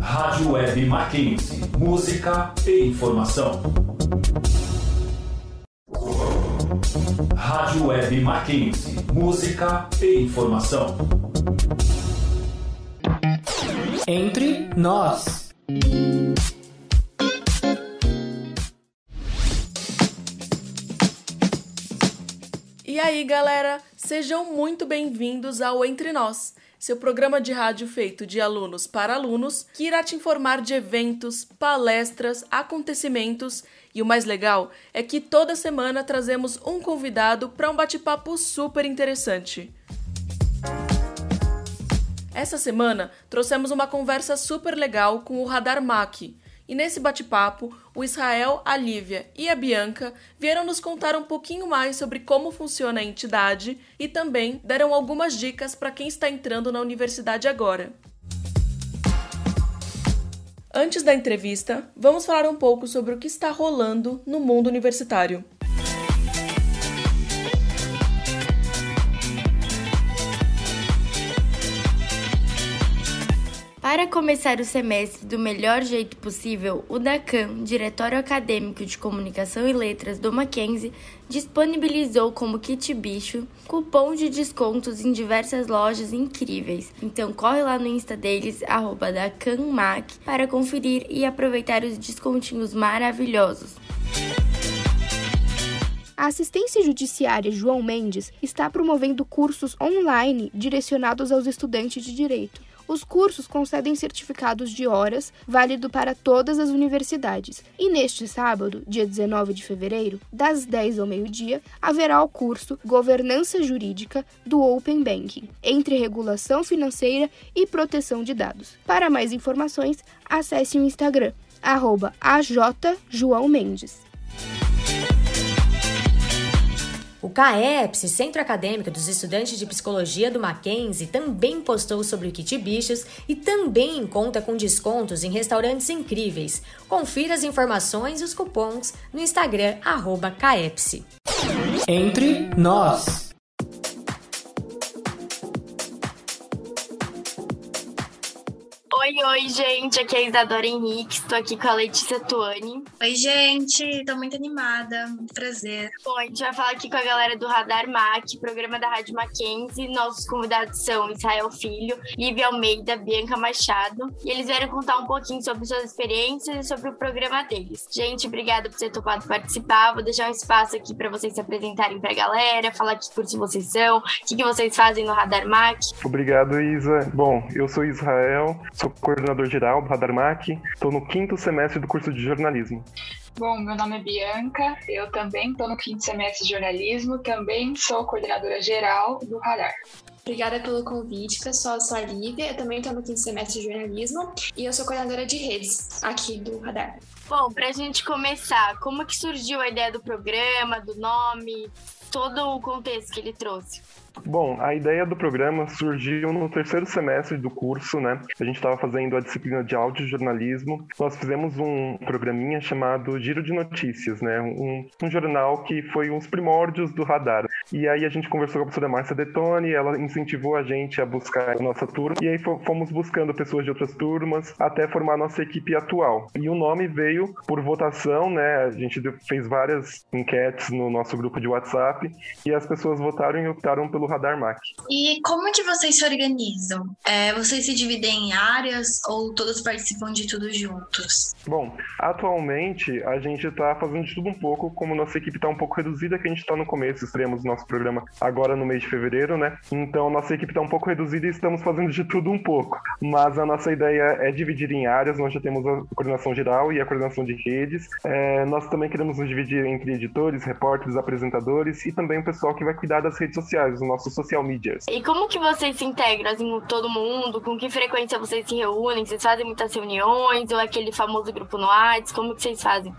Rádio Web Mackenzie. Música e informação. Rádio Web Mackenzie. Música e informação. Entre nós. E aí, galera, sejam muito bem-vindos ao Entre Nós, seu programa de rádio feito de alunos para alunos, que irá te informar de eventos, palestras, acontecimentos e o mais legal é que toda semana trazemos um convidado para um bate-papo super interessante. Essa semana trouxemos uma conversa super legal com o Radar Mac. E nesse bate-papo, o Israel, a Lívia e a Bianca vieram nos contar um pouquinho mais sobre como funciona a entidade e também deram algumas dicas para quem está entrando na universidade agora. Antes da entrevista, vamos falar um pouco sobre o que está rolando no mundo universitário. Para começar o semestre do melhor jeito possível, o DACAM, Diretório Acadêmico de Comunicação e Letras do Mackenzie, disponibilizou como kit bicho cupom de descontos em diversas lojas incríveis. Então corre lá no Insta deles, arroba DACAMMAC, para conferir e aproveitar os descontinhos maravilhosos. A assistência judiciária João Mendes está promovendo cursos online direcionados aos estudantes de direito. Os cursos concedem certificados de horas, válido para todas as universidades. E neste sábado, dia 19 de fevereiro, das 10 ao meio-dia, haverá o curso Governança Jurídica do Open Banking, entre regulação financeira e proteção de dados. Para mais informações, acesse o Instagram, arroba AJJoãoMendes. O CAEPS, Centro Acadêmico dos Estudantes de Psicologia do Mackenzie, também postou sobre o kit bichos e também conta com descontos em restaurantes incríveis. Confira as informações e os cupons no Instagram, arroba CAEPS. Entre nós. Oi, oi, gente. Aqui é a Isadora Henrique. Estou aqui com a Letícia Tuani. Oi, gente. Estou muito animada. Muito prazer. Bom, a gente vai falar aqui com a galera do Radar Mac, programa da Rádio Mackenzie. Nossos convidados são Israel Filho, Lívia Almeida, Bianca Machado. E eles vieram contar um pouquinho sobre suas experiências e sobre o programa deles. Gente, obrigada por ter topado participar. Vou deixar um espaço aqui para vocês se apresentarem para a galera, falar que curso vocês são, o que, que vocês fazem no Radar Mac. Obrigado, Isa. Bom, eu sou Israel, sou coordenador geral do Radar Mac, estou no quinto semestre do curso de jornalismo. Bom, meu nome é Bianca, eu também estou no quinto semestre de jornalismo, também sou coordenadora geral do Radar. Obrigada pelo convite, pessoal. Eu sou a Lívia, eu também estou no quinto semestre de jornalismo e eu sou coordenadora de redes aqui do Radar. Bom, para a gente começar, como que surgiu a ideia do programa, do nome, todo o contexto que ele trouxe? Bom, a ideia do programa surgiu no terceiro semestre do curso, né? A gente estava fazendo a disciplina de audiojornalismo. Nós fizemos um programinha chamado Giro de Notícias, né? Um, um jornal que foi uns primórdios do radar. E aí a gente conversou com a professora Márcia Detone, ela incentivou a gente a buscar a nossa turma. E aí fomos buscando pessoas de outras turmas até formar a nossa equipe atual. E o nome veio por votação, né? A gente fez várias enquetes no nosso grupo de WhatsApp e as pessoas votaram e optaram pelo Radar Mac. E como que vocês se organizam? É, vocês se dividem em áreas ou todos participam de tudo juntos? Bom, atualmente a gente está fazendo de tudo um pouco, como nossa equipe está um pouco reduzida, que a gente está no começo, estreamos nosso programa agora no mês de fevereiro, né? Então nossa equipe está um pouco reduzida e estamos fazendo de tudo um pouco. Mas a nossa ideia é dividir em áreas, nós já temos a coordenação geral e a coordenação de redes. É, nós também queremos nos dividir entre editores, repórteres, apresentadores e também o pessoal que vai cuidar das redes sociais, os nossos social medias. E como que vocês se integram, assim, todo mundo? Com que frequência vocês se reúnem? Vocês fazem muitas reuniões? Ou é aquele famoso grupo no WhatsApp? Como que vocês fazem?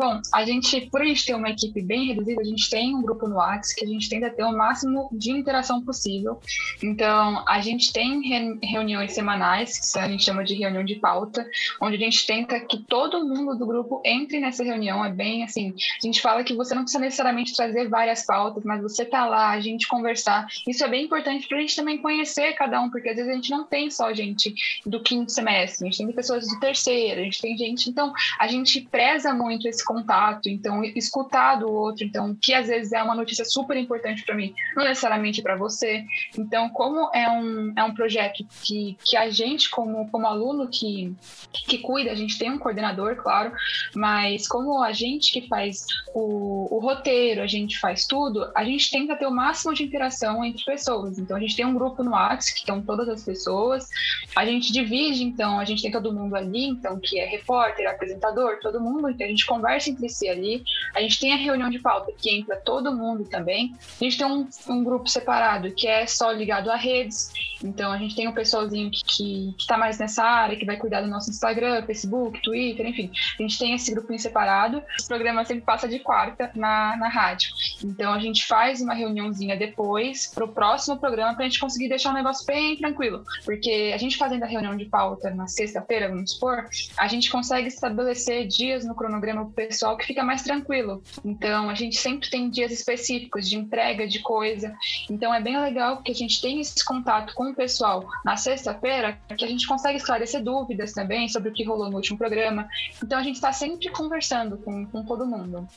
Bom, a gente, por a gente ter uma equipe bem reduzida, a gente tem um grupo no WhatsApp que a gente tenta ter o máximo de interação possível. Então, a gente tem reuniões semanais, que a gente chama de reunião de pauta, onde a gente tenta que todo mundo do grupo entre nessa reunião. É bem assim, a gente fala que você não precisa necessariamente trazer várias pautas, mas você tá lá, a gente conversar. Isso é bem importante para a gente também conhecer cada um, porque às vezes a gente não tem só gente do quinto semestre, a gente tem pessoas do terceiro, a gente tem gente. Então, a gente preza muito esse contato, então, escutar do outro, então, que às vezes é uma notícia super importante para mim, não necessariamente para você. Então, como é um, é um projeto que, que a gente, como, como aluno que, que cuida, a gente tem um coordenador, claro, mas como a gente que faz o, o roteiro, a gente faz tudo, a gente tenta ter o máximo de interação entre pessoas. Então, a gente tem um grupo no WhatsApp, que estão todas as pessoas, a gente divide, então, a gente tem todo mundo ali, então, que é repórter, apresentador, todo mundo, então a gente conversa entre si ali. A gente tem a reunião de pauta, que entra todo mundo também. A gente tem um, um grupo separado, que é só ligado a redes, então a gente tem um pessoalzinho que, que, que tá mais nessa área, que vai cuidar do nosso Instagram, Facebook, Twitter, enfim. A gente tem esse grupinho separado. O programa sempre passa de quarta na, na rádio. Então a gente faz uma reuniãozinha depois pro próximo programa pra gente conseguir deixar o negócio bem tranquilo. Porque a gente fazendo a reunião de pauta na sexta-feira, vamos supor, a gente consegue estabelecer dias no cronograma pessoal que fica mais tranquilo. Então a gente sempre tem dias específicos de entrega de coisa. Então é bem legal porque a gente tem esse contato com o pessoal na sexta-feira, que a gente consegue esclarecer dúvidas também sobre o que rolou no último programa. Então a gente está sempre conversando com, com todo mundo.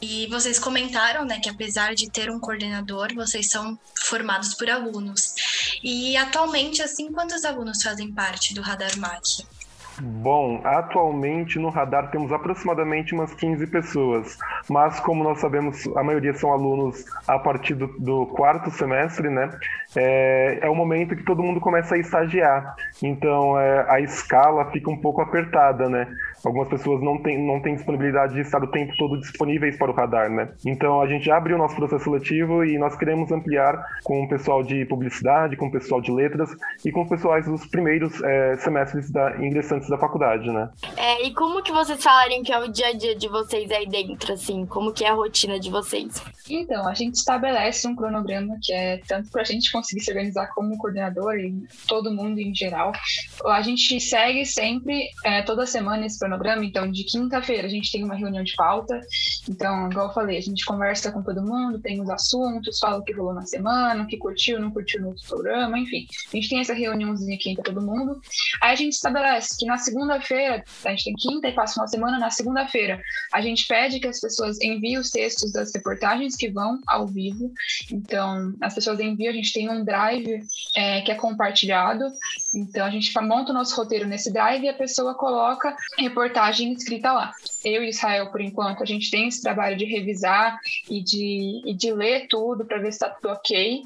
E vocês comentaram, né, que apesar de ter um coordenador, vocês são formados por alunos. E atualmente, assim, quantos alunos fazem parte do Radar MAC? Bom, atualmente no radar temos aproximadamente umas 15 pessoas, mas como nós sabemos, a maioria são alunos a partir do, do quarto semestre, né? É, é, o momento que todo mundo começa a estagiar, então é, a escala fica um pouco apertada, né? Algumas pessoas não têm, não têm disponibilidade de estar o tempo todo disponíveis para o radar, né? Então a gente abriu o nosso processo seletivo e nós queremos ampliar com o pessoal de publicidade, com o pessoal de letras e com os pessoais dos primeiros é, semestres da ingressantes da faculdade, né? É, e como que vocês falariam que é o dia a dia de vocês aí dentro, assim? Como que é a rotina de vocês? Então, a gente estabelece um cronograma que é tanto para a gente conseguir se organizar como coordenador e todo mundo em geral. A gente segue sempre, é, toda semana, esse cronograma. Então, de quinta-feira, a gente tem uma reunião de pauta. Então, igual eu falei, a gente conversa com todo mundo, tem os assuntos, fala o que rolou na semana, o que curtiu, não curtiu no outro programa, enfim. A gente tem essa reuniãozinha aqui entre todo mundo. Aí a gente estabelece que na segunda-feira, a gente tem quinta e passa uma semana, na segunda-feira, a gente pede que as pessoas enviem os textos das reportagens que vão ao vivo. Então, as pessoas enviam, a gente tem um drive é, que é compartilhado. Então, a gente monta o nosso roteiro nesse drive e a pessoa coloca reportagem escrita lá. Eu e Israel, por enquanto, a gente tem esse trabalho de revisar e de, e de ler tudo para ver se está tudo ok.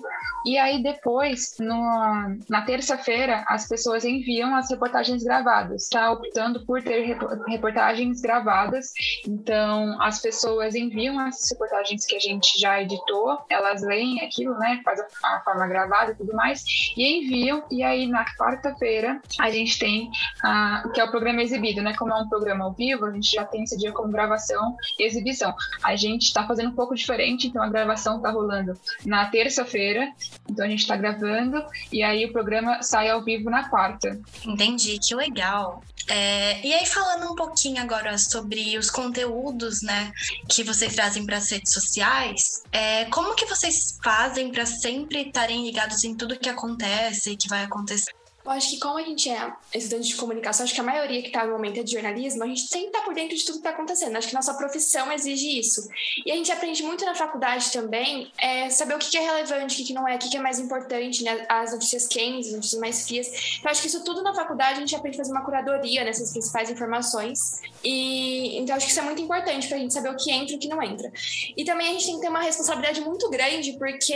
E aí, depois, no, na terça-feira, as pessoas enviam as reportagens gravadas está optando por ter reportagens gravadas. Então, as pessoas enviam as reportagens que a gente já editou, elas leem aquilo, né? Faz a, forma gravada e tudo mais, e enviam. E aí, na quarta-feira, a gente tem uh, que é o programa exibido, né? Como é um programa ao vivo, a gente já tem esse dia como gravação e exibição. A gente está fazendo um pouco diferente, então a gravação está rolando na terça-feira, então a gente está gravando, e aí o programa sai ao vivo na quarta. Entendi, que legal. É, e aí, falando um pouquinho agora sobre os conteúdos, né, que vocês trazem para as redes sociais, é, como que vocês fazem para sempre estarem ligados em tudo que acontece e que vai acontecer? Eu acho que como a gente é estudante de comunicação, acho que a maioria que está no momento é de jornalismo, a gente sempre está por dentro de tudo que está acontecendo. Acho que nossa profissão exige isso. E a gente aprende muito na faculdade também é saber o que é relevante, o que não é, o que é mais importante, né? As notícias quentes, as notícias mais frias. Então, acho que isso tudo na faculdade a gente aprende a fazer uma curadoria nessas principais informações. E então acho que isso é muito importante para a gente saber o que entra e o que não entra. E também a gente tem que ter uma responsabilidade muito grande, porque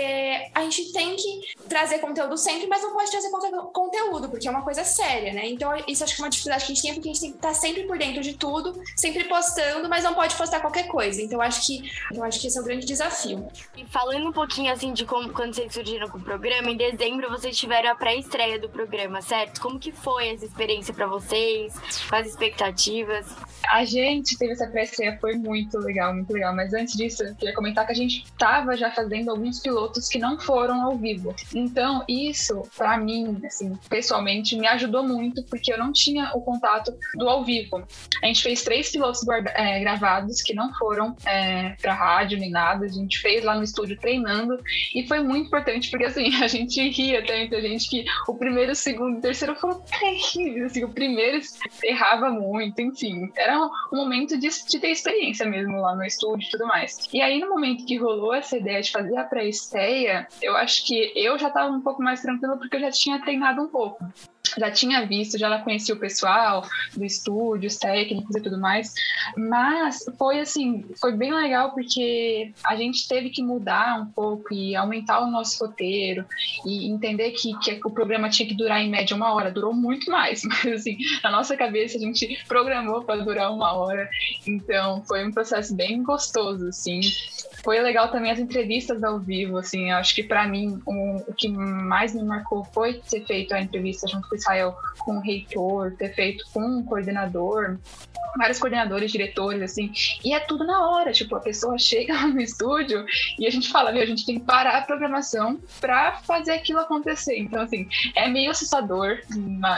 a gente tem que trazer conteúdo sempre, mas não pode trazer conteúdo tudo, porque é uma coisa séria, né? Então, isso acho que é uma dificuldade que a gente tem, porque a gente tem que estar sempre por dentro de tudo, sempre postando, mas não pode postar qualquer coisa. Então, acho que, eu acho que esse é o grande desafio. E falando um pouquinho assim de como quando vocês surgiram com o programa, em dezembro vocês tiveram a pré-estreia do programa, certo? Como que foi essa experiência para vocês? Quais expectativas? A gente teve essa pré-estreia, foi muito legal, muito legal. Mas antes disso, eu queria comentar que a gente estava já fazendo alguns pilotos que não foram ao vivo. Então, isso, para mim, assim, pessoalmente, me ajudou muito, porque eu não tinha o contato do ao vivo. A gente fez três pilotos é, gravados que não foram é, pra rádio nem nada. A gente fez lá no estúdio treinando e foi muito importante, porque assim, a gente ria até muita gente que o primeiro, o segundo, o terceiro terríveis. Assim, o primeiro errava muito, enfim. Era um, um momento de, de ter experiência mesmo lá no estúdio e tudo mais. E aí, no momento que rolou essa ideia de fazer a pré-estreia, eu acho que eu já estava um pouco mais tranquila porque eu já tinha treinado um pouco já tinha visto, já conhecia o pessoal do estúdio, os técnicos e tudo mais, mas foi assim, foi bem legal porque a gente teve que mudar um pouco e aumentar o nosso roteiro e entender que, que o programa tinha que durar em média uma hora, durou muito mais, mas assim, na nossa cabeça a gente programou para durar uma hora, então foi um processo bem gostoso, assim, foi legal também as entrevistas ao vivo, assim, acho que para mim um, o que mais me marcou foi ter feito a entrevista junto com o Israel, com o reitor, ter feito com o coordenador, vários coordenadores, diretores, assim, e é tudo na hora, tipo, a pessoa chega no estúdio e a gente fala, meu, a gente tem que parar a programação para fazer aquilo acontecer. Então, assim, é meio assustador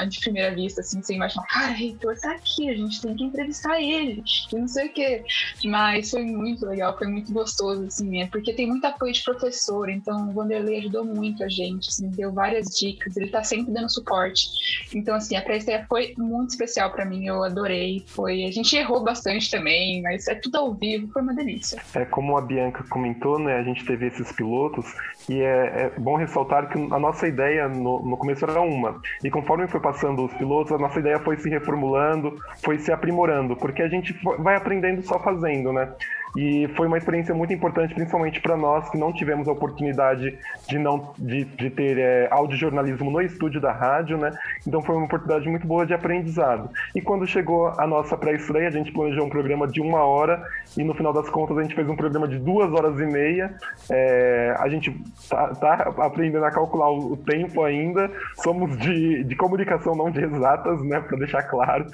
de primeira vista, assim, você imagina, cara, o reitor tá aqui, a gente tem que entrevistar ele, e não sei o quê. Mas foi muito legal, foi muito gostoso, assim, é porque tem muito apoio de professor, então o Vanderlei ajudou muito a gente, assim, deu várias dicas, ele tá sempre dando suporte. Então, assim, a pré foi muito especial para mim, eu adorei, foi a gente errou bastante também, mas é tudo ao vivo, foi uma delícia. É como a Bianca comentou, né? A gente teve esses pilotos e é, é bom ressaltar que a nossa ideia no, no, começo era uma. E conforme foi passando os pilotos, a nossa ideia foi se reformulando, foi se aprimorando, porque a gente vai aprendendo só fazendo, né? E foi uma experiência muito importante, principalmente para nós que não tivemos a oportunidade de não de, de ter é, audiojornalismo no estúdio da rádio, né? Então foi uma oportunidade muito boa de aprendizado. E quando chegou a nossa pré-estreia, a gente planejou um programa de uma hora e no final das contas a gente fez um programa de duas horas e meia. É, a gente tá, tá, aprendendo a calcular o, tempo ainda. Somos de, de comunicação, não de exatas, né? Para deixar claro.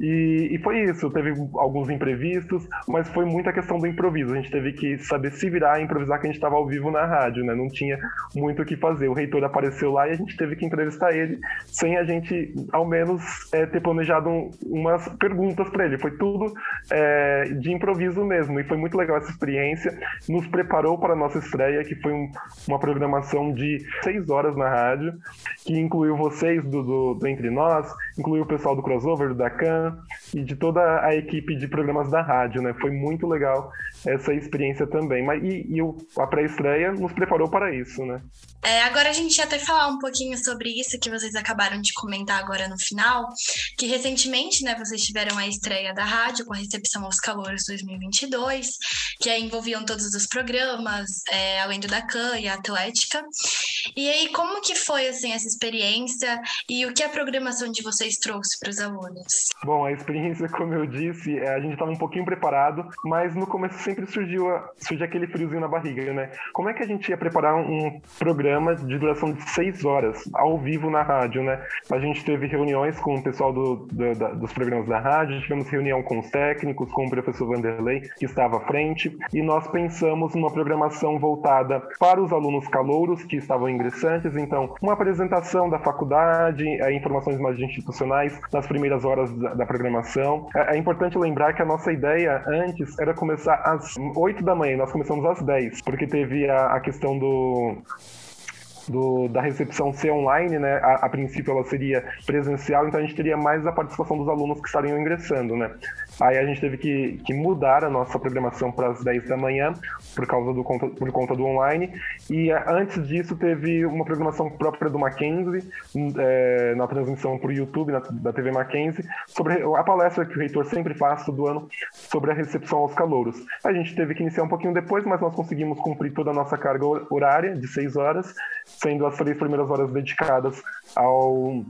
E, e foi isso. Teve alguns imprevistos, mas foi muita questão questão do improviso. A gente teve que saber se virar e improvisar que a gente estava ao vivo na rádio, né? Não tinha muito o que fazer. O reitor apareceu lá e a gente teve que entrevistar ele sem a gente, ao menos, é, ter planejado um, umas perguntas para ele. Foi tudo é, de improviso mesmo. E foi muito legal essa experiência. Nos preparou para a nossa estreia, que foi um, uma programação de seis horas na rádio, que incluiu vocês do, do, do Entre Nós, incluiu o pessoal do Crossover, do Dacan e de toda a equipe de programas da rádio, né? Foi muito legal essa experiência também. Mas, e, e a pré-estreia nos preparou para isso, né? É, agora a gente ia até falar um pouquinho sobre isso que vocês acabaram de comentar agora no final, que recentemente, né, vocês tiveram a estreia da rádio com a recepção aos calores 2022, que aí envolviam todos os programas, é, além do Dacan e a Atlética. E aí, como que foi, assim, essa experiência e o que a programação de vocês trouxe para os alunos? Bom, a experiência, como eu disse, é, a gente estava um pouquinho preparado, mas no começo sempre surgiu, surgiu aquele friozinho na barriga, né? Como é que a gente ia preparar um programa de duração de seis horas, ao vivo na rádio, né? A gente teve reuniões com o pessoal do, do, da, dos programas da rádio, tivemos reunião com os técnicos, com o professor Vanderlei, que estava à frente, e nós pensamos numa programação voltada para os alunos calouros que estavam ingressantes, então, uma apresentação da faculdade, é, informações mais institucionais nas primeiras horas da, da programação. É, é, importante lembrar que a nossa ideia antes era começar às 8 da manhã, nós começamos às 10, porque teve a, a questão do do, da recepção ser online, né? A, a, princípio ela seria presencial, então a gente teria mais a participação dos alunos que estariam ingressando, né? Aí a gente teve que, que mudar a nossa programação para as 10 da manhã, por causa do por conta do online. E é, antes disso teve uma programação própria do Mackenzie, é, na transmissão por YouTube, na, da TV Mackenzie, sobre a palestra que o reitor sempre faz todo ano sobre a recepção aos calouros. A gente teve que iniciar um pouquinho depois, mas nós conseguimos cumprir toda a nossa carga horária de seis horas, sendo as três primeiras horas dedicadas ao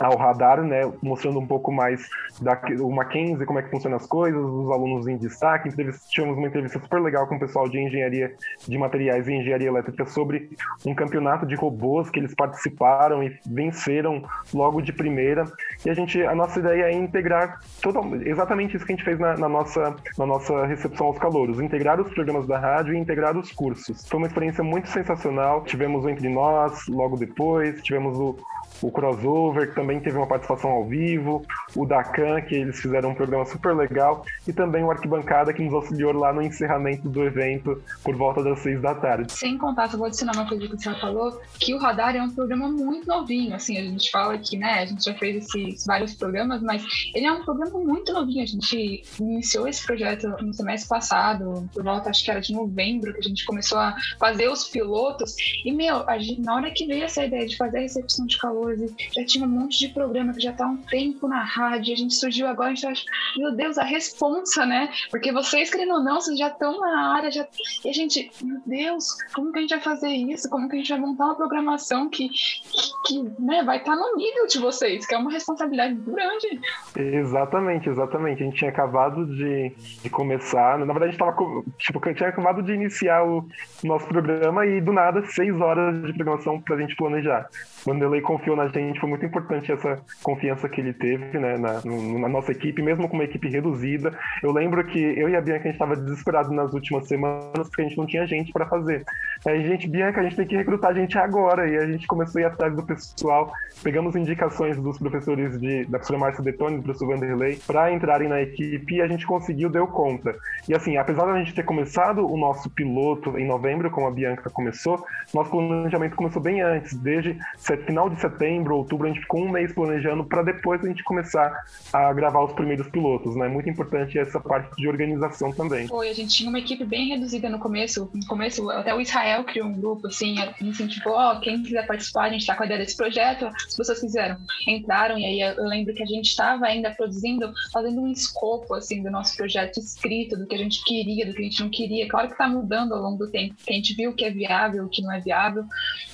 ao radar, né, mostrando um pouco mais da o Mackenzie, como é que funcionam as coisas, os alunos em destaque. Tivemos uma entrevista super legal com o pessoal de engenharia de materiais e engenharia elétrica sobre um campeonato de robôs que eles participaram e venceram logo de primeira. E a gente, a nossa ideia é integrar total, exatamente isso que a gente fez na, na nossa, na nossa recepção aos calouros, integrar os programas da rádio e integrar os cursos. Foi uma experiência muito sensacional. Tivemos o Entre Nós logo depois, tivemos o, o crossover, que também teve uma participação ao vivo, o Dacan, que eles fizeram um programa super legal, e também o Arquibancada, que nos auxiliou lá no encerramento do evento por volta das seis da tarde. Sem contar, só vou adicionar uma coisa que você falou, que o Radar é um programa muito novinho, assim, a gente fala que, né, a gente já fez esses vários programas, mas ele é um programa muito novinho, a gente iniciou esse projeto no semestre passado, por volta, acho que era de novembro, que a gente começou a fazer os pilotos, e, meu, gente, na hora que veio essa ideia de fazer a recepção de calor já tinha um monte de programa que já tá há um tempo na rádio, a gente surgiu agora, a gente acha, meu Deus, a responsa, né? Porque vocês, querendo ou não, vocês já estão na área, já... e a gente, meu Deus, como que a gente vai fazer isso? Como que a gente vai montar uma programação que, que, que né, vai estar tá no nível de vocês, que é uma responsabilidade grande. Exatamente, exatamente. A gente tinha acabado de, de começar, na verdade a gente tava, tipo, tinha acabado de iniciar o nosso programa e do nada, seis horas de programação pra gente planejar. Vanderlei confiou na gente, foi muito importante essa confiança que ele teve né, na, na, nossa equipe, mesmo com uma equipe reduzida. Eu lembro que eu e a Bianca a gente estava desesperado nas últimas semanas porque a gente não tinha gente para fazer. Aí, gente, Bianca, a gente tem que recrutar gente agora. E a gente começou a ir atrás do pessoal, pegamos indicações dos professores de, da professora Márcia Detone, do professor Vanderlei, para entrarem na equipe e a gente conseguiu, deu conta. E assim, apesar da gente ter começado o nosso piloto em novembro, como a Bianca começou, nosso planejamento começou bem antes, desde final de setembro, outubro, a gente ficou um mês planejando para depois a gente começar a gravar os primeiros pilotos, né? Muito importante essa parte de organização também. Foi, a gente tinha uma equipe bem reduzida no começo. No começo, até o Israel criou um grupo, assim, incentivou, ó, oh, quem quiser participar, a gente está com a ideia desse projeto, as pessoas fizeram, entraram, e aí eu lembro que a gente estava ainda produzindo, fazendo um escopo, assim, do nosso projeto escrito, do que a gente queria, do que a gente não queria. Claro que está mudando ao longo do tempo, que a gente viu o que é viável, o que não é viável,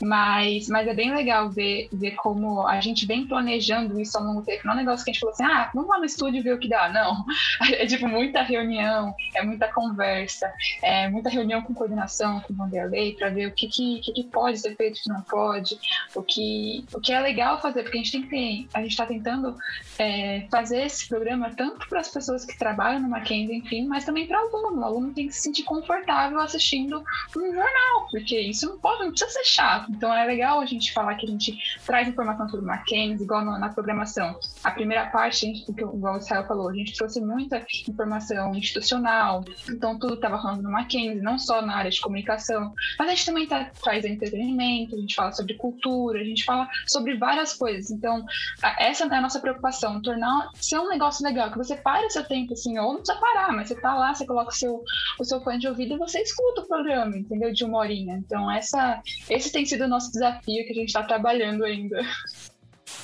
mas, mas é bem legal ver, ver como a gente vem planejando isso ao longo do tempo. Não é um negócio que a gente falou assim, ah, vamos lá no estúdio ver o que dá. Não. É tipo muita reunião, é muita conversa, é muita reunião com coordenação, com o Vanderlei, para ver o que, que, que, pode ser feito, o que não pode, o que, o que é legal fazer, porque a gente tem que ter, a gente está tentando é, fazer esse programa tanto para as pessoas que trabalham no Mackenzie, enfim, mas também para o aluno. O aluno tem que se sentir confortável assistindo um jornal, porque isso não pode, não precisa ser chato. Então é legal a gente falar que a gente traz informação sobre Mackenzie, igual no, na programação. A primeira parte, gente, igual o Israel falou, a gente trouxe muita informação institucional, então tudo estava falando no Mackenzie, não só na área de comunicação, mas a gente também tá, traz entretenimento, a gente fala sobre cultura, a gente fala sobre várias coisas. Então, a, essa é a nossa preocupação, tornar ser um negócio legal, que você pare o seu tempo, assim, ou não precisa parar, mas você tá lá, você coloca o seu, o seu fone de ouvido e você escuta o programa, entendeu? De uma horinha. Então, essa, esse tem sido o nosso desafio que a gente está trabalhando ainda.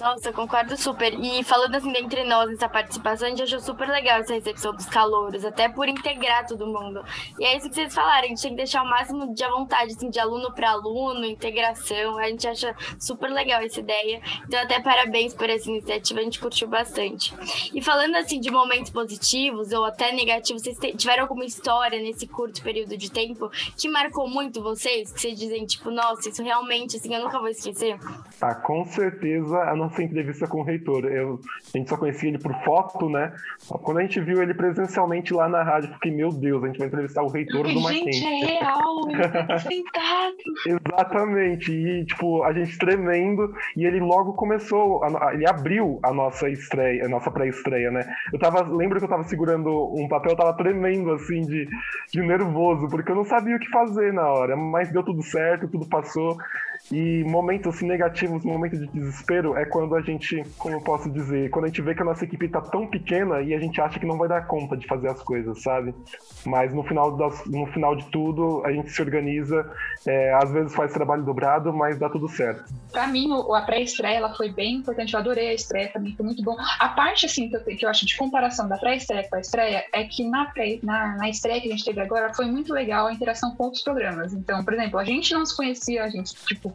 Nossa, eu concordo super. E falando assim, entre nós, nessa participação, a gente achou super legal essa recepção dos calouros, até por integrar todo mundo. E é isso que vocês falaram, a gente tem que deixar o máximo de à vontade, assim, de aluno para aluno, integração. A gente acha super legal essa ideia. Então, até parabéns por essa iniciativa, a gente curtiu bastante. E falando assim de momentos positivos ou até negativos, vocês tiveram alguma história nesse curto período de tempo que marcou muito vocês? Que vocês dizem, tipo, nossa, isso realmente, assim, eu nunca vou esquecer? Ah, com certeza a nossa entrevista com o reitor. Eu, a gente só conhecia ele por foto, né? Quando a gente viu ele presencialmente lá na rádio, fiquei, meu Deus, a gente vai entrevistar o reitor do Mackenzie. Gente, é real, sentado. Exatamente. E, tipo, a gente tremendo, e ele logo começou, a, ele abriu a nossa estreia, a nossa pré-estreia, né? Eu tava, lembro que eu tava segurando um papel, eu tava tremendo, assim, de, de nervoso, porque eu não sabia o que fazer na hora, mas deu tudo certo, tudo passou. E momentos negativos, momentos de desespero, é quando a gente, como eu posso dizer, quando a gente vê que a nossa equipe tá tão pequena e a gente acha que não vai dar conta de fazer as coisas, sabe? Mas no final, das, no final de tudo, a gente se organiza, é, às vezes faz trabalho dobrado, mas dá tudo certo. Pra mim, a pré-estreia foi bem importante, eu adorei a estreia também, foi muito bom. A parte, assim, que eu, que eu acho de comparação da pré-estreia com a estreia é que na, pré, na, na estreia que a gente teve agora foi muito legal a interação com outros programas. Então, por exemplo, a gente não se conhecia, a gente, tipo,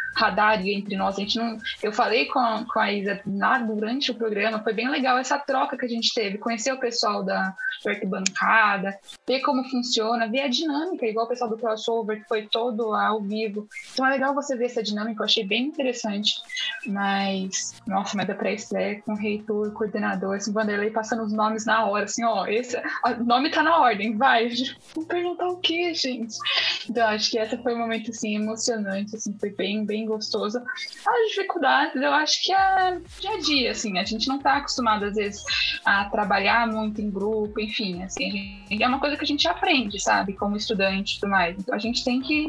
radar entre nós. A gente não, eu falei com a, com a Isa lá durante o programa, foi bem legal essa troca que a gente teve, conhecer o pessoal da arquibancada, ver como funciona, ver a dinâmica, igual o pessoal do crossover, que foi todo ao vivo. Então é legal você ver essa dinâmica, eu achei bem interessante. Mas, nossa, mas a pré-estreia com reitor, coordenador, assim, Vanderlei passando os nomes na hora, assim, ó, esse o nome tá na ordem, vai. Vou perguntar o quê, gente? Então, acho que essa foi um momento, assim, emocionante, assim, foi bem, bem bem gostoso. As dificuldades, eu acho que é dia a dia, assim, a gente não está acostumado, às vezes, a trabalhar muito em grupo, enfim, assim, gente, é uma coisa que a gente aprende, sabe, como estudante e tudo mais. Então a gente tem que,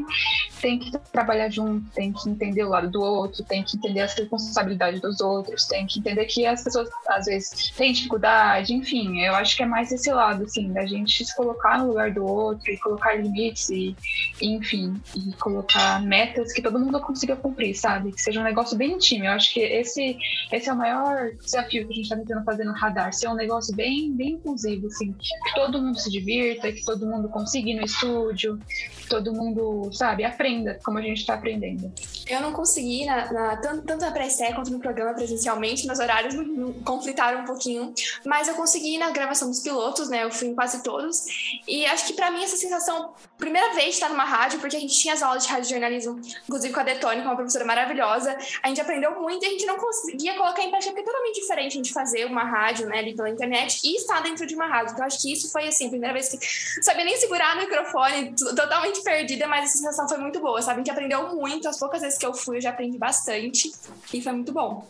tem que trabalhar junto, tem que entender o lado do outro, tem que entender as responsabilidades dos outros, tem que entender que as pessoas, às vezes, têm dificuldade, enfim, eu acho que é mais esse lado, assim, da gente se colocar no lugar do outro e colocar limites e, enfim, e colocar metas que todo mundo consiga cumprir, sabe? Que seja um negócio bem íntimo. Eu acho que esse, esse é o maior desafio que a gente está tentando fazer no radar, ser um negócio bem, bem inclusivo, assim, que todo mundo se divirta, que todo mundo consiga ir no estúdio, que todo mundo, sabe, aprenda como a gente está aprendendo. Eu não consegui, na, na, tanto, tanto na pré-estreia quanto no programa presencialmente, meus horários conflitaram um pouquinho, mas eu consegui na gravação dos pilotos, né? Eu fui em quase todos. E acho que para mim essa sensação, primeira vez estar numa rádio, porque a gente tinha as aulas de rádio jornalismo, inclusive com a Detone, uma professora maravilhosa. A gente aprendeu muito e a gente não conseguia colocar em prática, porque é totalmente diferente a gente fazer uma rádio, né, ali pela internet e estar dentro de uma rádio. Então, acho que isso foi, assim, a primeira vez que sabia nem segurar o microfone, totalmente perdida, mas a sensação foi muito boa, sabe? A gente aprendeu muito, as poucas vezes que eu fui, eu já aprendi bastante e foi muito bom.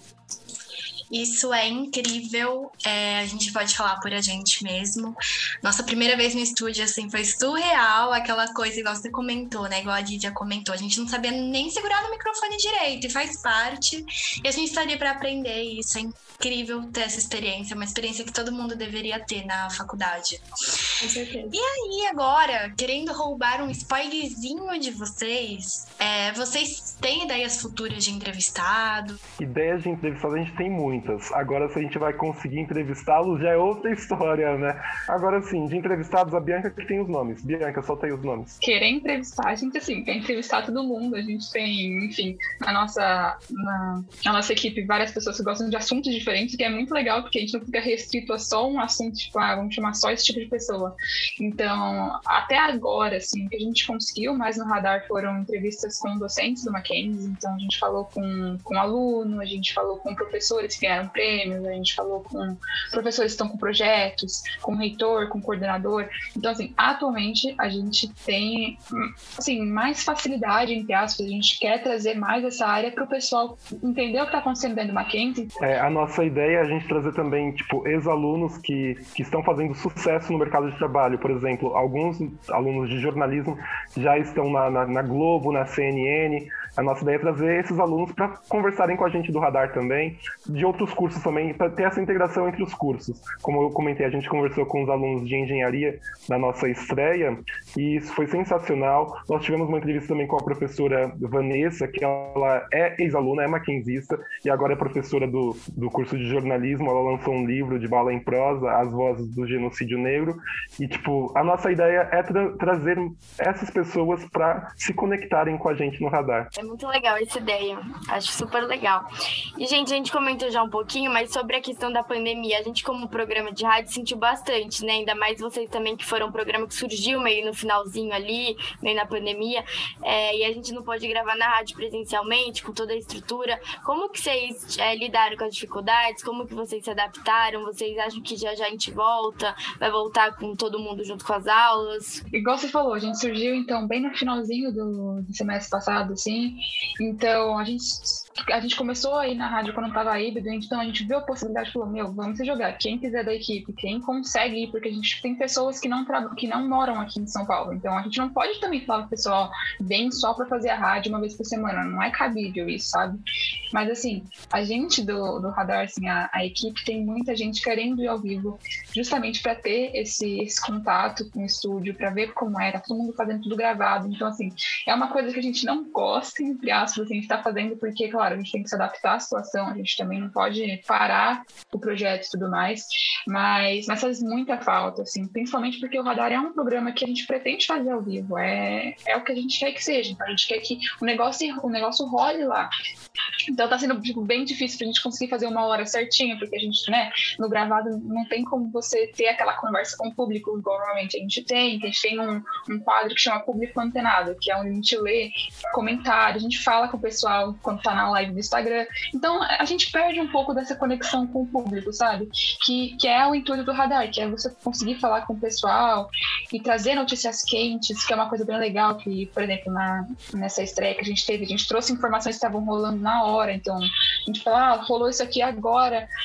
Isso é incrível. É, a gente pode falar por a gente mesmo. Nossa primeira vez no estúdio, assim, foi surreal. Aquela coisa, igual você comentou, né? Igual a Didia comentou. A gente não sabia nem segurar no microfone direito. E faz parte. E a gente está ali para aprender. Isso é incrível ter essa experiência. Uma experiência que todo mundo deveria ter na faculdade. Com certeza. E aí, agora, querendo roubar um spoilerzinho de vocês, é, vocês têm ideias futuras de entrevistado? Ideias de entrevistado a gente tem muitas. Agora, se a gente vai conseguir entrevistá-los, já é outra história, né? Agora, sim, de entrevistados, a Bianca que tem os nomes. Bianca, solta aí os nomes. Querer entrevistar, a gente, assim, quer entrevistar todo mundo. A gente tem, enfim, na nossa, na, na nossa equipe, várias pessoas que gostam de assuntos diferentes, que é muito legal, porque a gente não fica restrito a só um assunto, tipo, ah, vamos chamar só esse tipo de pessoa. Então, até agora, assim, que a gente conseguiu mais no radar foram entrevistas com docentes do Mackenzie. Então, a gente falou com, com aluno, a gente falou com professores que ganharam prêmios, a gente falou com professores que estão com projetos, com reitor, com coordenador. Então, assim, atualmente a gente tem, assim, mais facilidade, entre aspas, a gente quer trazer mais essa área para o pessoal entender o que está acontecendo dentro do Mackenzie. É, a nossa ideia é a gente trazer também, tipo, ex-alunos que, que estão fazendo sucesso no mercado de trabalho. Por exemplo, alguns alunos de jornalismo já estão na, na, na Globo, na CNN, a nossa ideia é trazer esses alunos para conversarem com a gente do radar também, de outros cursos também, para ter essa integração entre os cursos. Como eu comentei, a gente conversou com os alunos de engenharia na nossa estreia e isso foi sensacional. Nós tivemos uma entrevista também com a professora Vanessa, que ela é ex-aluna, é maquinzista e agora é professora do, do curso de jornalismo. Ela lançou um livro de bala em prosa, As Vozes do Genocídio Negro. E, tipo, a nossa ideia é tra trazer essas pessoas para se conectarem com a gente no radar. É muito legal essa ideia. Acho super legal. E, gente, a gente comentou já um pouquinho, mas sobre a questão da pandemia, a gente, como programa de rádio, sentiu bastante, né? Ainda mais vocês também, que foram um programa que surgiu meio no finalzinho ali, meio na pandemia. É, e a gente não pode gravar na rádio presencialmente, com toda a estrutura. Como que vocês é, lidaram com as dificuldades? Como que vocês se adaptaram? Vocês acham que já já a gente volta? Vai voltar com todo mundo junto com as aulas? Igual você falou, a gente surgiu, então, bem no finalzinho do, do semestre passado, assim. Então, a gente a gente começou aí na rádio quando estava híbrido, então a gente viu a possibilidade e falou, meu, vamos se jogar. Quem quiser da equipe, quem consegue ir, porque a gente tem pessoas que não, que não moram aqui em São Paulo. Então a gente não pode também falar pro pessoal, vem só para fazer a rádio uma vez por semana. Não é cabível isso, sabe? Mas assim, a gente do, do Radar, assim, a, a equipe tem muita gente querendo ir ao vivo, justamente para ter esse, esse contato com o estúdio, para ver como tá todo mundo fazendo tudo gravado. Então, assim, é uma coisa que a gente não gosta, entre aspas, assim, a gente tá fazendo porque, claro, a gente tem que se adaptar à situação, a gente também não pode parar o projeto e tudo mais, mas, mas faz muita falta, assim, principalmente porque o Radar é um programa que a gente pretende fazer ao vivo, é, é o que a gente quer que seja, então a gente quer que o negócio, o negócio role lá. Então tá sendo tipo, bem difícil pra gente conseguir fazer uma hora certinha, porque a gente, né, no gravado não tem como você ter aquela conversa com o público igual normalmente a gente tem, a gente tem um, um quadro que chama Público Antenado, que é onde a gente lê comentários, a gente fala com o pessoal quando tá na live do Instagram. Então a gente perde um pouco dessa conexão com o público, sabe? Que, que é o intuito do radar, que é você conseguir falar com o pessoal e trazer notícias quentes, que é uma coisa bem legal, que, por exemplo, na, nessa estreia que a gente teve, a gente trouxe informações que estavam rolando na hora, então a gente fala, ah, rolou isso aqui agora,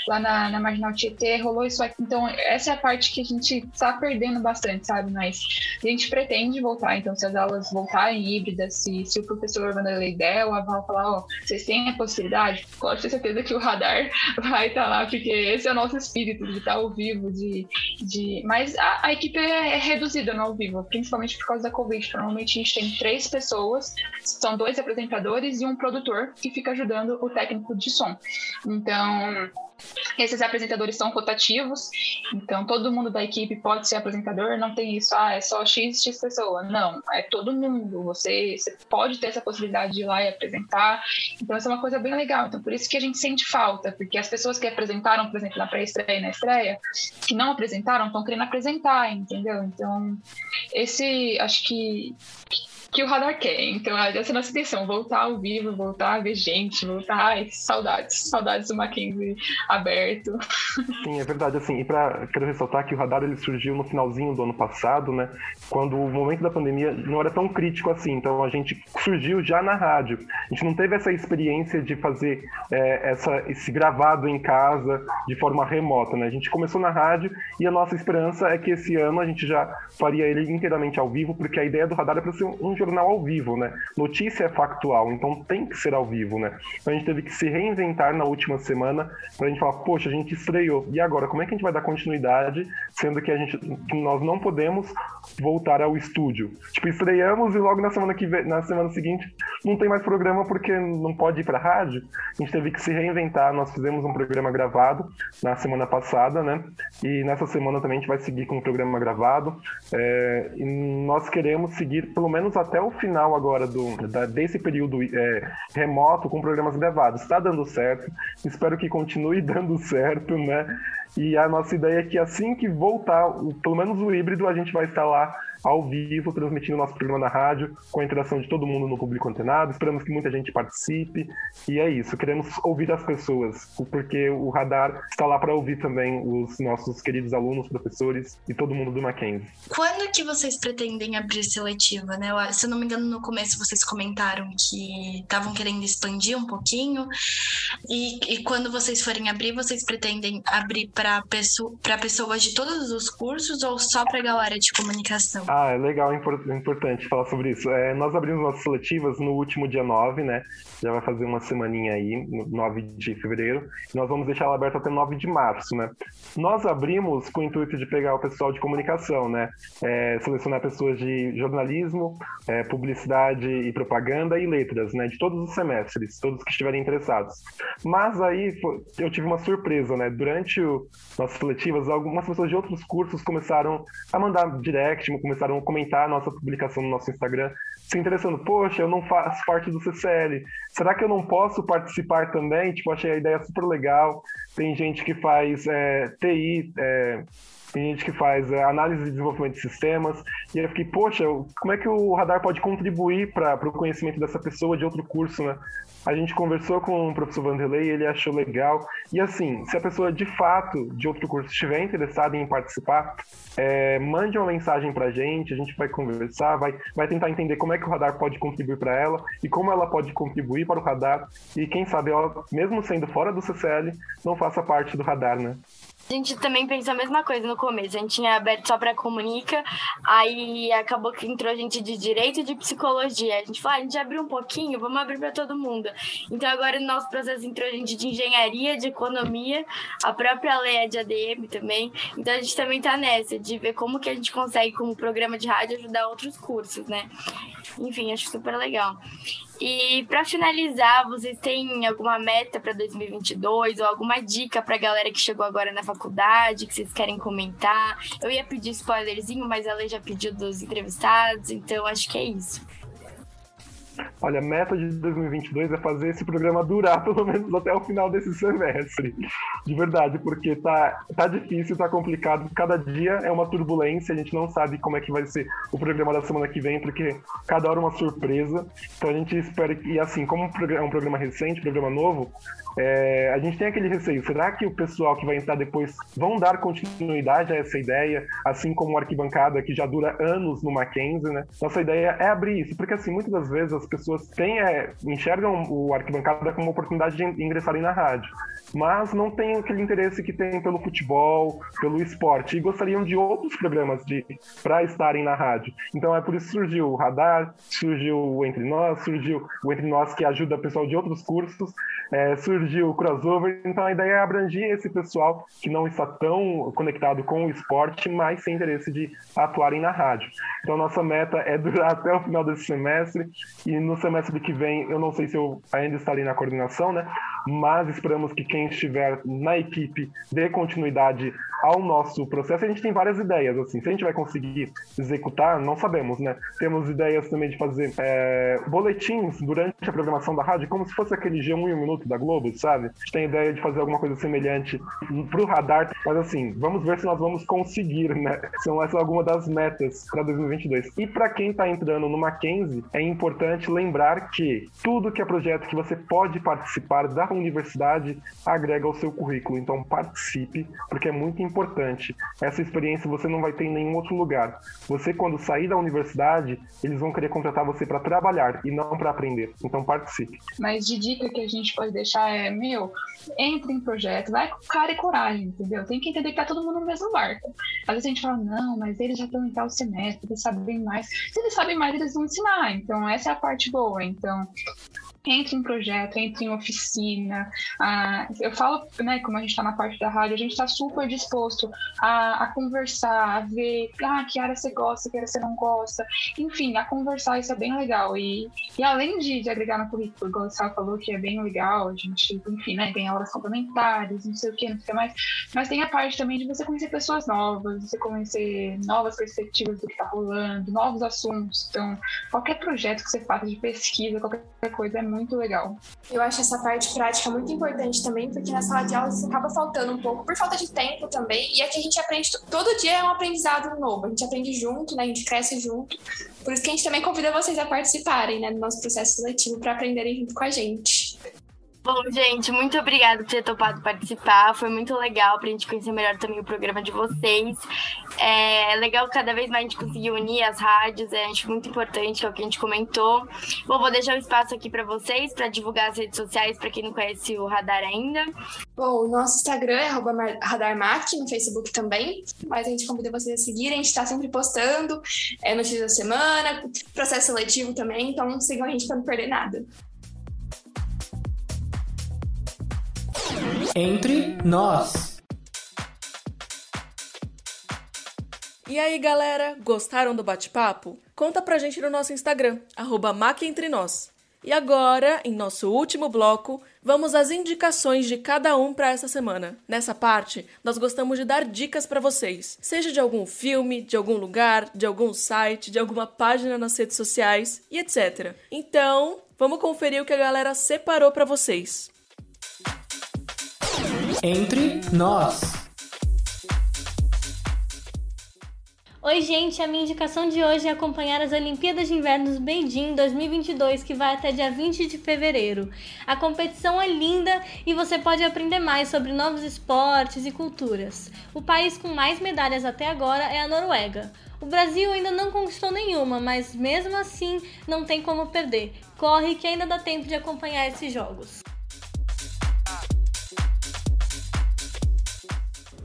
lá na, na Marginal Tietê, rolou isso aqui. Então, essa é a parte que a gente tá perdendo bastante, sabe? Mas a gente pretende voltar, então, se as aulas voltarem híbridas, se, se o professor Vanderlei der, o Aval falar, ó, oh, vocês têm a possibilidade, pode ter certeza que o radar vai estar tá lá, porque esse é o nosso espírito de estar ao vivo, de. de... Mas a, a equipe é, é reduzida no ao vivo, principalmente por causa da Covid. Normalmente a gente tem três pessoas, são dois apresentadores e um produtor que fica ajudando o técnico de som. Então, Mm. Esses apresentadores são rotativos, então todo mundo da equipe pode ser apresentador, não tem isso, ah, é só X, X pessoa. Não, é todo mundo. Você, você pode ter essa possibilidade de ir lá e apresentar. Então, isso é uma coisa bem legal. Então, por isso que a gente sente falta, porque as pessoas que apresentaram, por exemplo, na pré-estreia e na estreia, que não apresentaram, estão querendo apresentar, entendeu? Então, esse, acho que que o radar quer. Então, essa é a nossa intenção, voltar ao vivo, voltar a ver gente, voltar. Ai, saudades, saudades do Mackenzie aberto. Sim, é verdade. Assim, e para quero ressaltar que o radar ele surgiu no finalzinho do ano passado, né? Quando o momento da pandemia não era tão crítico assim. Então, a gente surgiu já na rádio. A gente não teve essa experiência de fazer é, essa, esse gravado em casa de forma remota, né? A gente começou na rádio e a nossa esperança é que esse ano a gente já faria ele inteiramente ao vivo, porque a ideia do radar é para ser um jornal ao vivo, né? Notícia é factual, então tem que ser ao vivo, né? Então a gente teve que se reinventar na última semana para gente falar, poxa, a gente estreou. E agora, como é que a gente vai dar continuidade, sendo que a gente nós não podemos voltar ao estúdio? Tipo, estreamos e logo na semana que vem, na semana seguinte não tem mais programa porque não pode ir para rádio. A gente teve que se reinventar. Nós fizemos um programa gravado na semana passada, né? E nessa semana também a gente vai seguir com o um programa gravado. É, e nós queremos seguir pelo menos até o final agora do, da, desse período é, remoto com programas gravados. Está dando certo, espero que continue dando certo, né? E a nossa ideia é que assim que voltar, pelo menos o híbrido, a gente vai estar lá ao vivo, transmitindo nosso programa na rádio, com a interação de todo mundo no público antenado. Esperamos que muita gente participe. E é isso, queremos ouvir as pessoas, porque o radar está lá para ouvir também os nossos queridos alunos, professores e todo mundo do Mackenzie. Quando que vocês pretendem abrir seletiva, né? Se eu não me engano, no começo vocês comentaram que estavam querendo expandir um pouquinho. E, e quando vocês forem abrir, vocês pretendem abrir para pessoa, pessoas de todos os cursos ou só para galera de comunicação? Ah, é legal, é importante falar sobre isso. É, nós abrimos nossas seletivas no último dia 9, né? Já vai fazer uma semaninha aí, 9 de fevereiro. Nós vamos deixar ela aberta até 9 de março, né? Nós abrimos com o intuito de pegar o pessoal de comunicação, né? É, selecionar pessoas de jornalismo, é, publicidade e propaganda e letras, né? De todos os semestres, todos que estiverem interessados. Mas aí eu tive uma surpresa, né? Durante o, nossas seletivas, algumas pessoas de outros cursos começaram a mandar direct, começaram começaram a comentar a nossa publicação no nosso Instagram, se interessando, poxa, eu não faço parte do CCL, será que eu não posso participar também? Tipo, achei a ideia super legal. Tem gente que faz é, TI, é, tem gente que faz é, análise de desenvolvimento de sistemas. E eu fiquei, poxa, como é que o radar pode contribuir para o conhecimento dessa pessoa de outro curso, né? A gente conversou com o professor Vanderlei, ele achou legal. E assim, se a pessoa de fato de outro curso estiver interessada em participar, é, mande uma mensagem para a gente, a gente vai conversar, vai, vai tentar entender como é que o radar pode contribuir para ela e como ela pode contribuir para o radar. E quem sabe ela, mesmo sendo fora do CCL, não faça parte do radar, né? A gente também pensou a mesma coisa no começo. A gente tinha aberto só para comunica, aí acabou que entrou gente de direito e de psicologia. A gente falou, ah, a gente abriu um pouquinho, vamos abrir para todo mundo. Então agora no nosso processo entrou gente de engenharia, de economia, a própria lei é de ADM também. Então a gente também tá nessa de ver como que a gente consegue, como programa de rádio, ajudar outros cursos, né? Enfim, acho super legal. E para finalizar, vocês têm alguma meta para 2022 ou alguma dica para a galera que chegou agora na faculdade que vocês querem comentar? Eu ia pedir spoilerzinho, mas a Lei já pediu dos entrevistados, então acho que é isso. Olha, a meta de 2022 é fazer esse programa durar pelo menos até o final desse semestre. De verdade, porque tá, tá difícil, tá complicado. Cada dia é uma turbulência, a gente não sabe como é que vai ser o programa da semana que vem, porque cada hora é uma surpresa. Então a gente espera que, e assim, como é um programa recente, programa novo, é, a gente tem aquele receio. Será que o pessoal que vai entrar depois vão dar continuidade a essa ideia, assim como o arquibancada que já dura anos no Mackenzie, né? Nossa ideia é abrir isso, porque assim, muitas das vezes as pessoas têm, é, enxergam o arquibancada como uma oportunidade de ingressarem na rádio, mas não tem aquele interesse que tem pelo futebol, pelo esporte, e gostariam de outros programas para estarem na rádio. Então é por isso que surgiu o Radar, surgiu o Entre Nós, surgiu o Entre Nós que ajuda o pessoal de outros cursos, é, surgiu o crossover, então a ideia é abranger esse pessoal que não está tão conectado com o esporte, mas sem interesse de atuarem na rádio. Então nossa meta é durar até o final desse semestre e no semestre que vem eu não sei se eu ainda estarei na coordenação, né? Mas esperamos que quem estiver na equipe dê continuidade ao nosso processo. A gente tem várias ideias, assim, se a gente vai conseguir executar, não sabemos, né? Temos ideias também de fazer é, boletins durante a programação da rádio, como se fosse aquele G1 em um minuto da Globo, sabe? A gente tem ideia de fazer alguma coisa semelhante pro radar, mas assim, vamos ver se nós vamos conseguir, né? São essas algumas das metas para 2022. E para quem está entrando no Mackenzie, é importante lembrar que tudo que é projeto que você pode participar da universidade agrega ao seu currículo. Então participe, porque é muito importante. Essa experiência você não vai ter em nenhum outro lugar. Você, quando sair da universidade, eles vão querer contratar você para trabalhar e não para aprender. Então participe. Mas de dica que a gente pode deixar é, meu, entre em projeto, vai com cara e coragem, entendeu? Tem que entender que tá todo mundo no mesmo barco. Às vezes a gente fala, não, mas eles já estão em tal semestre, eles sabem mais. Se eles sabem mais, eles vão ensinar. Então, essa é a parte boa. Então, entre em projeto, entre em oficina. Ah, eu falo, né, como a gente está na parte da rádio, a gente está super disposto a, a, conversar, a ver ah, que área você gosta, que área você não gosta. Enfim, a conversar, isso é bem legal. E, e além de, de agregar no currículo, igual o Sal falou, que é bem legal, a gente, enfim, né, tem aulas complementares, não sei o que, não sei mais. Mas tem a parte também de você conhecer pessoas novas, você conhecer novas perspectivas do que está rolando, novos assuntos. Então, qualquer projeto que você faça de pesquisa, qualquer coisa é muito muito legal. Eu acho essa parte prática muito importante também, porque na sala de aula isso acaba faltando um pouco, por falta de tempo também. E aqui a gente aprende, todo dia é um aprendizado novo, a gente aprende junto, né? A gente cresce junto. Por isso que a gente também convida vocês a participarem, né, do nosso processo seletivo para aprenderem junto com a gente. Bom, gente, muito obrigada por ter topado participar. Foi muito legal pra gente conhecer melhor também o programa de vocês. É legal cada vez mais a gente conseguir unir as rádios, é acho muito importante, que é o que a gente comentou. Bom, vou deixar o um espaço aqui para vocês, para divulgar as redes sociais, para quem não conhece o Radar ainda. Bom, o nosso Instagram é RadarMac, no Facebook também, mas a gente convida vocês a seguirem, a gente está sempre postando é, notícias da semana, processo seletivo também, então sigam a gente para não perder nada. Entre nós. E aí, galera, gostaram do bate-papo? Conta pra gente no nosso Instagram, arroba Nós. E agora, em nosso último bloco, vamos às indicações de cada um para essa semana. Nessa parte, nós gostamos de dar dicas para vocês, seja de algum filme, de algum lugar, de algum site, de alguma página nas redes sociais e etc. Então, vamos conferir o que a galera separou para vocês. Entre nós. Oi, gente, a minha indicação de hoje é acompanhar as Olimpíadas de Inverno Beijing 2022, que vai até dia 20 de fevereiro. A competição é linda e você pode aprender mais sobre novos esportes e culturas. O país com mais medalhas até agora é a Noruega. O Brasil ainda não conquistou nenhuma, mas mesmo assim não tem como perder. Corre que ainda dá tempo de acompanhar esses jogos.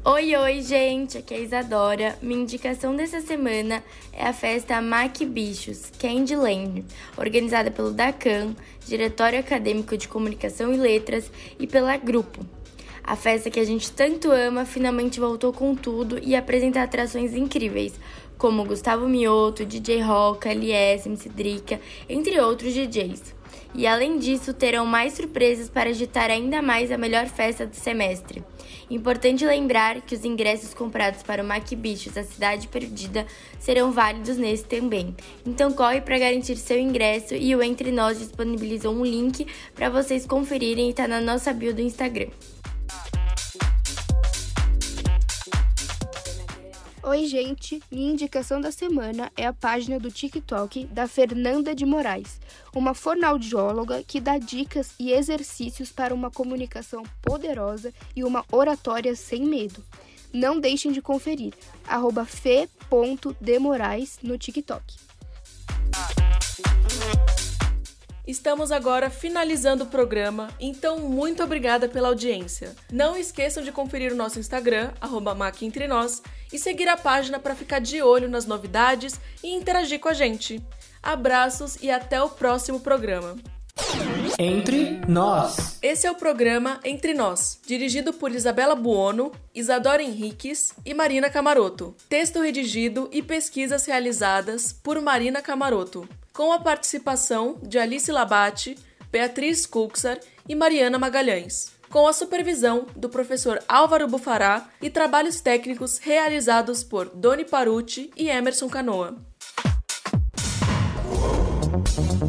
Oi, oi, gente! Aqui é a Isadora. Minha indicação dessa semana é a festa Mac Bichos, Candyland, organizada pelo DACAN, Diretório Acadêmico de Comunicação e Letras, e pela Grupo. A festa que a gente tanto ama finalmente voltou com tudo e apresenta atrações incríveis, como Gustavo Mioto, DJ Roca, LS, MC Drica, entre outros DJs. E além disso, terão mais surpresas para agitar ainda mais a melhor festa do semestre. Importante lembrar que os ingressos comprados para o Maquibichos, a cidade perdida, serão válidos nesse também. Então corre para garantir seu ingresso e o Entre Nós disponibilizou um link para vocês conferirem e está na nossa bio do Instagram. Oi, gente! Minha indicação da semana é a página do TikTok da Fernanda de Moraes, uma fonoaudióloga que dá dicas e exercícios para uma comunicação poderosa e uma oratória sem medo. Não deixem de conferir, arroba fe.demorais no TikTok. Estamos agora finalizando o programa, então muito obrigada pela audiência. Não esqueçam de conferir o nosso Instagram, arroba Nós, e seguir a página para ficar de olho nas novidades e interagir com a gente. Abraços e até o próximo programa. Entre Nós. Esse é o programa Entre Nós, dirigido por Isabela Buono, Isadora Henriques e Marina Camaroto. Texto redigido e pesquisas realizadas por Marina Camaroto com a participação de Alice Labate, Beatriz Kuxar e Mariana Magalhães, com a supervisão do professor Álvaro Bufará e trabalhos técnicos realizados por Doni Paruti e Emerson Canoa.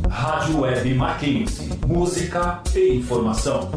Rádio Web Mackenzie. Música e informação.